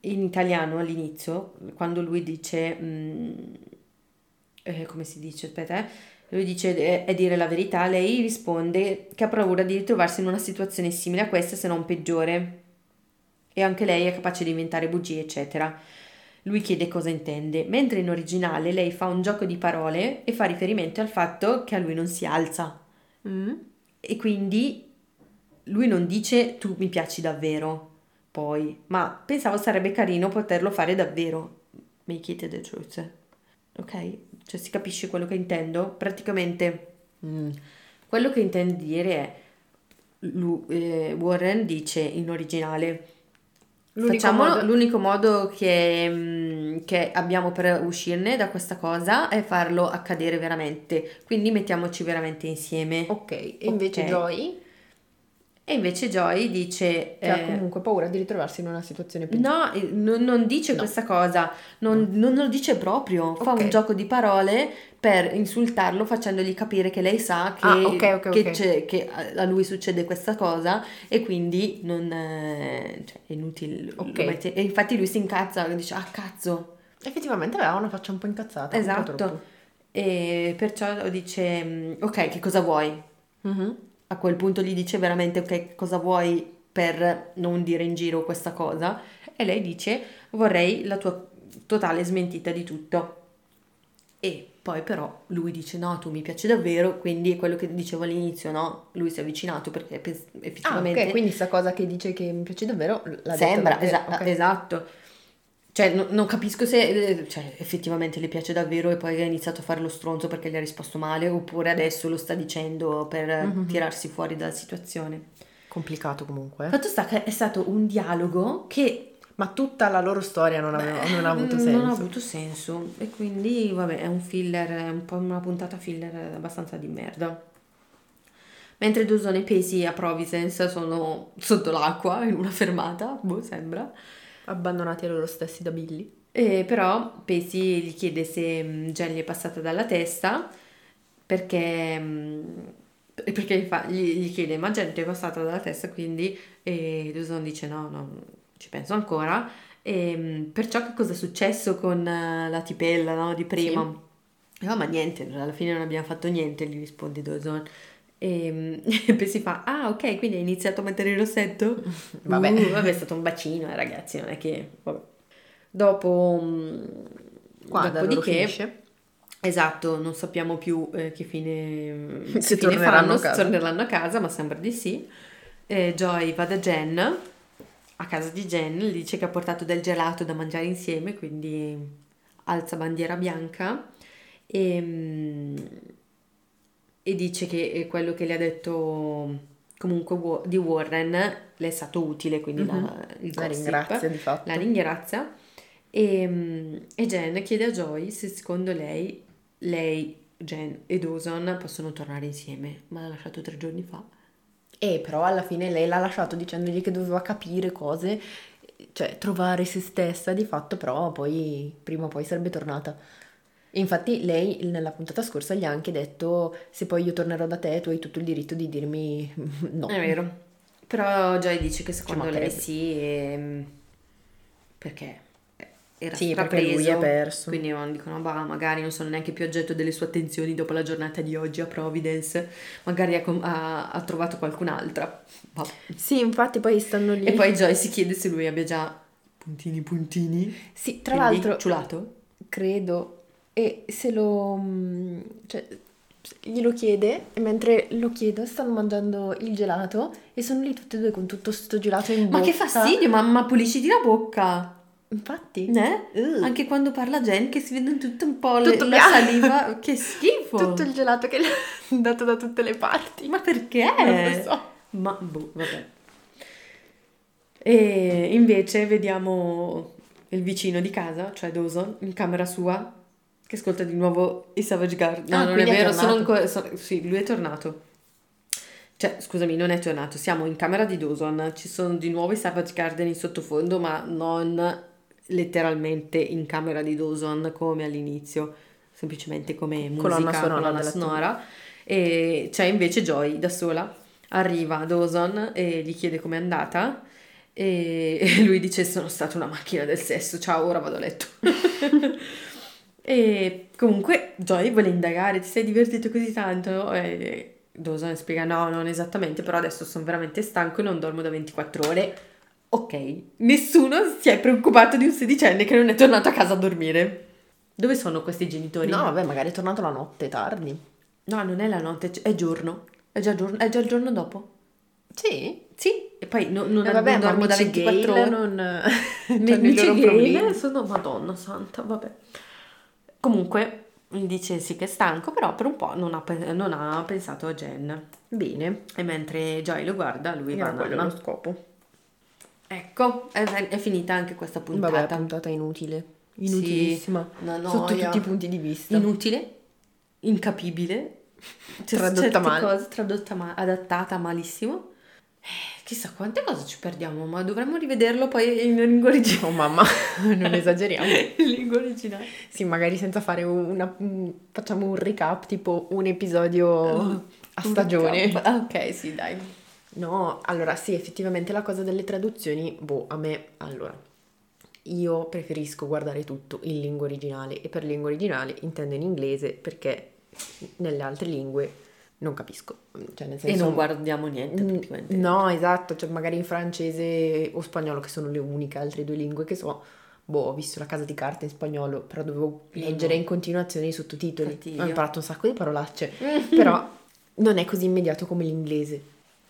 in italiano all'inizio, quando lui dice, mm, eh, come si dice, aspetta, eh, lui dice eh, è dire la verità, lei risponde che ha paura di ritrovarsi in una situazione simile a questa se non peggiore e anche lei è capace di inventare bugie, eccetera. Lui chiede cosa intende, mentre in originale lei fa un gioco di parole e fa riferimento al fatto che a lui non si alza. Mm. E quindi lui non dice tu mi piaci davvero, poi, ma pensavo sarebbe carino poterlo fare davvero. Make it the truth. Ok? Cioè si capisce quello che intendo? Praticamente Mm. quello che intende dire è lu- eh, Warren dice in originale L'unico Facciamo modo- l'unico modo che, mm, che abbiamo per uscirne da questa cosa è farlo accadere veramente. Quindi mettiamoci veramente insieme. Ok, e invece Ok. Joy, E invece Joy dice: che ha eh, comunque paura di ritrovarsi in una situazione peggiore. No, eh, non, non dice No. questa cosa, non, non lo dice proprio. Fa un gioco di parole per insultarlo, facendogli capire che lei sa che, Ah, ok, ok, che che a lui succede questa cosa e quindi non, eh, cioè, è inutile. mette- E infatti lui si incazza e dice: Ah, cazzo. Effettivamente aveva una faccia un po' incazzata. po' Esatto. troppo. E perciò dice: mm, Ok, che cosa vuoi? Mhm. A quel punto gli dice veramente: Ok, cosa vuoi per non dire in giro questa cosa? E lei dice: Vorrei la tua totale smentita di tutto. E poi però lui dice: No, tu mi piaci davvero. Quindi è quello che dicevo all'inizio, no? Lui si è avvicinato perché pens- Ah, effettivamente ok, quindi sta cosa che dice che mi piace davvero l'ha sembra detto davvero, esa- ok. esatto. Cioè, no- non capisco se eh, cioè, effettivamente le piace davvero e poi ha iniziato a fare lo stronzo perché gli ha risposto male, oppure adesso lo sta dicendo per Mhm. tirarsi fuori dalla situazione. Complicato comunque. Fatto sta che è stato un dialogo che Ma tutta la loro storia non, aveva- non ha avuto senso. Non ha avuto senso. E quindi, vabbè, è un filler, è un po' una puntata filler abbastanza di merda. Mentre Dosone e Pesi a Providence sono sotto l'acqua in una fermata, boh, sembra. Abbandonati a loro stessi da Billy. E però Pesi gli chiede se mm, Jen gli è passata dalla testa perché, mm, perché fa- gli, gli chiede ma Jen ti è passata dalla testa quindi e Dawson dice no, no, ci penso ancora. E, perciò che cosa è successo con eh, la tipella no, di prima? Sì. No, ma niente, alla fine non abbiamo fatto niente, gli risponde Dawson. E, e poi si fa, ah ok, quindi hai iniziato a mettere il rossetto? vabbè. Uh, vabbè, è stato un bacino, eh, ragazzi, non è che... Vabbè. Dopo... Mm, Quando dopodiché... Esatto, non sappiamo più eh, che fine, che fine torneranno, faranno, a torneranno a casa, ma sembra di sì. Eh, Joy va da Jen, a casa di Jen, le dice che ha portato del gelato da mangiare insieme, quindi alza bandiera bianca e, mm, e dice che quello che le ha detto comunque di Warren le è stato utile, quindi mm-hmm. la, la ringrazia di fatto. La ringrazia. E, mm, e Jen chiede a Joy se secondo lei lei, Jen e Dawson possono tornare insieme, ma l'ha lasciato tre giorni fa. E però alla fine lei l'ha lasciato dicendogli che doveva capire cose, cioè trovare se stessa di fatto, però poi prima o poi sarebbe tornata. Infatti lei nella puntata scorsa gli ha anche detto se poi io tornerò da te tu hai tutto il diritto di dirmi no. È vero. Però Joy dice che secondo lei sì, e... Ehm, perché era sì, strapreso, lui è perso. Quindi dicono, bah, magari non sono neanche più oggetto delle sue attenzioni dopo la giornata di oggi a Providence, magari ha, ha, ha trovato qualcun'altra. Bah. Sì, infatti poi stanno lì. E poi Joy si chiede se lui abbia già puntini puntini. Sì, tra l'altro... Ciulato? Credo. E se lo... Mm, cioè, glielo chiede e mentre lo chiedo stanno mangiando il gelato e sono lì tutte e due con tutto sto gelato in bocca. Ma che fastidio, mamma, pulisciti la bocca! Infatti. Eh? Uh. Anche quando parla Jen che si vede tutto un po' tutto le, la saliva, che schifo. Tutto il gelato che le ha dato da tutte le parti. Ma perché? Non lo so. Ma boh, vabbè. E invece vediamo il vicino di casa, cioè Dawson, in camera sua, che ascolta di nuovo i Savage Garden. No, ah, non è vero, sono ancora... Sono, sì, lui è tornato. Cioè, scusami, non è tornato, siamo in camera di Dawson, ci sono di nuovo i Savage Garden in sottofondo, ma non letteralmente in camera di Dawson come all'inizio, semplicemente come musica, colonna sonora, colonna sonora. e c'è invece Joy da sola, arriva Dawson e gli chiede com'è andata e lui dice sono stata una macchina del sesso, ciao, ora vado a letto. e comunque Joy vuole indagare, ti sei divertito così tanto? E Dawson spiega no, non esattamente, però adesso sono veramente stanco e non dormo da 24 ore Ok, nessuno si è preoccupato di un sedicenne che non è tornato a casa a dormire. Dove sono questi genitori? No, vabbè, magari è tornato la notte tardi. No, non è la notte, è giorno. È già, giorno, è già il giorno dopo. Sì? Sì, e poi no, non, eh vabbè, non dormo da 24 ore. Non... Amici sono madonna santa, vabbè. Comunque, dice sì che è stanco, però per un po' non ha, non ha pensato a Jen. Bene. E mentre Joy lo guarda, lui va a lo scopo. Ecco, è, è, finita anche questa puntata. Vabbè, puntata inutile. Inutilissima. Sì, Sotto tutti i punti di vista. Inutile, incapibile, tradotta male. Cose, tradotta ma- adattata malissimo. Eh, chissà quante cose ci perdiamo, ma dovremmo rivederlo poi in lingua originale. Oh mamma, non esageriamo. in lingua originale. Sì, magari senza fare una... facciamo un recap, tipo un episodio uh, a stagione. Ah, ok, sì, dai. No, allora sì, effettivamente la cosa delle traduzioni, boh, a me, allora, io preferisco guardare tutto in lingua originale e per lingua originale intendo in inglese perché nelle altre lingue non capisco. Cioè, nel senso, e non guardiamo niente praticamente. No, esatto, cioè magari in francese o spagnolo che sono le uniche altre due lingue che so. Boh, ho visto la casa di carta in spagnolo, però dovevo leggere no. in continuazione i sottotitoli. Ho imparato un sacco di parolacce, però non è così immediato come l'inglese.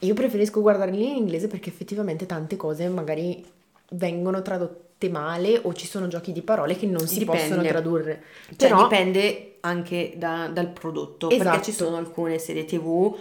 Io preferisco guardarli in inglese perché effettivamente tante cose magari vengono tradotte male o ci sono giochi di parole che non si dipende. possono tradurre. Cioè Però dipende anche da, dal prodotto, esatto. perché ci sono alcune serie tv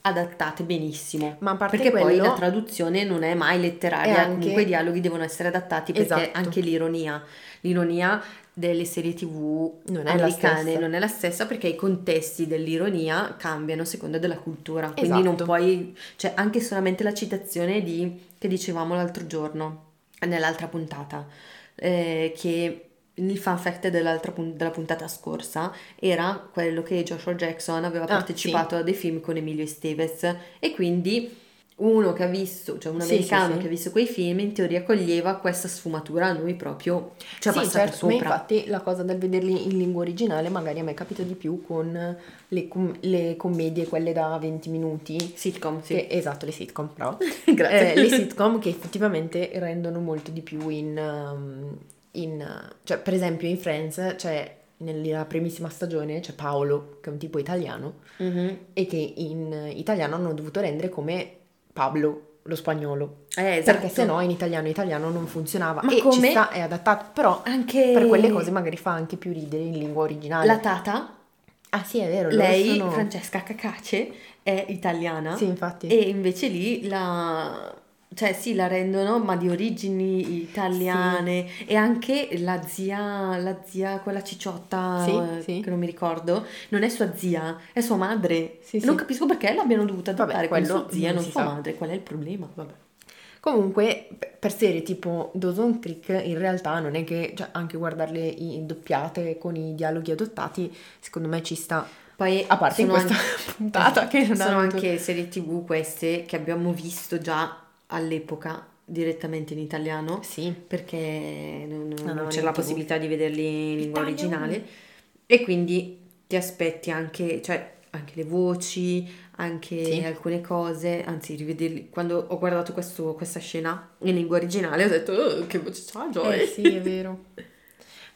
adattate benissimo. Ma a parte perché quello, poi la traduzione non è mai letteraria, anche... comunque i dialoghi devono essere adattati perché esatto. anche l'ironia, l'ironia delle serie tv non americane non è la stessa perché i contesti dell'ironia cambiano a seconda della cultura. Quindi esatto. non puoi, cioè anche solamente la citazione di, che dicevamo l'altro giorno, nell'altra puntata, eh, che il fan fact della puntata scorsa era quello che Joshua Jackson aveva ah, partecipato sì. a dei film con Emilio Estevez e quindi uno che ha visto, cioè un americano sì, sì. che ha visto quei film, in teoria coglieva questa sfumatura a noi proprio, cioè sì, certo, sopra. infatti la cosa del vederli in lingua originale magari a me capita di più con le, com- le commedie, quelle da 20 minuti. Sitcom, sì. Che- esatto, le sitcom, bravo. Grazie. Eh, le sitcom che effettivamente rendono molto di più in, um, in, cioè per esempio in Friends c'è nella primissima stagione c'è Paolo che è un tipo italiano Mhm. e che in italiano hanno dovuto rendere come Pablo lo spagnolo. Eh, esatto. perché sennò in italiano italiano non funzionava Ma e come- sta è adattato. Però Anche per quelle cose magari fa anche più ridere in lingua originale. La Tata, ah sì è vero lei, sono- Francesca Cacace, è italiana. sì infatti. E invece lì la... Cioè sì, la rendono, ma di origini italiane e anche la zia, la zia, quella cicciotta, Sì, eh, sì. che non mi ricordo, non è sua zia, è sua madre. Sì, non sì. capisco perché l'abbiano dovuta adottare come quello sua zia, non non sua sa. madre. Qual è il problema? Vabbè. Comunque, per serie tipo Dawson Creek, in realtà non è che, cioè, anche guardarle in doppiate con i dialoghi adottati, secondo me ci sta. Poi A parte in questa anche- puntata che non sono anche serie tv queste che abbiamo visto già all'epoca direttamente in italiano. Sì, perché non, non no, c'è in la TV. possibilità di vederli in lingua originale e quindi ti aspetti anche, cioè, anche le voci, anche Sì. alcune cose, anzi rivederli, quando ho guardato questo- questa scena in lingua originale ho detto "Oh, che voce c'ha Joy? eh, sì, è vero.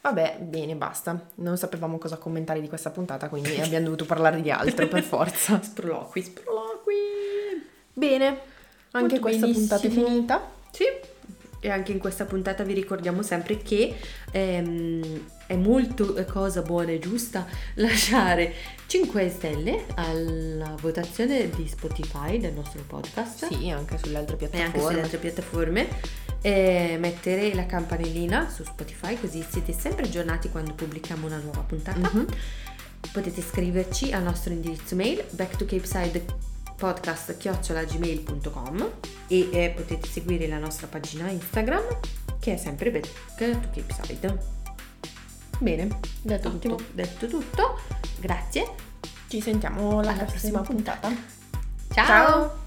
Vabbè, bene, basta. Non sapevamo cosa commentare di questa puntata, quindi abbiamo dovuto parlare di altro per forza. Sproloqui, sproloqui. Bene, anche Molto questa puntata è benissimo. finita. Sì, e anche in questa puntata vi ricordiamo sempre che ehm, è molto eh, cosa buona e giusta lasciare 5 stelle alla votazione di Spotify del nostro podcast Sì, anche sulle altre e anche piattaforme. sulle altre piattaforme. E mettere la campanellina su Spotify così siete sempre aggiornati quando pubblichiamo una nuova puntata. Mhm. Potete scriverci al nostro indirizzo mail backtocapeside.podcast.gmail.com e eh, potete seguire la nostra pagina Instagram che è sempre Back to Capeside. Bene, detto Ottimo, tutto. detto tutto, grazie. Ci sentiamo alla Alla prossima prossima puntata. Ciao.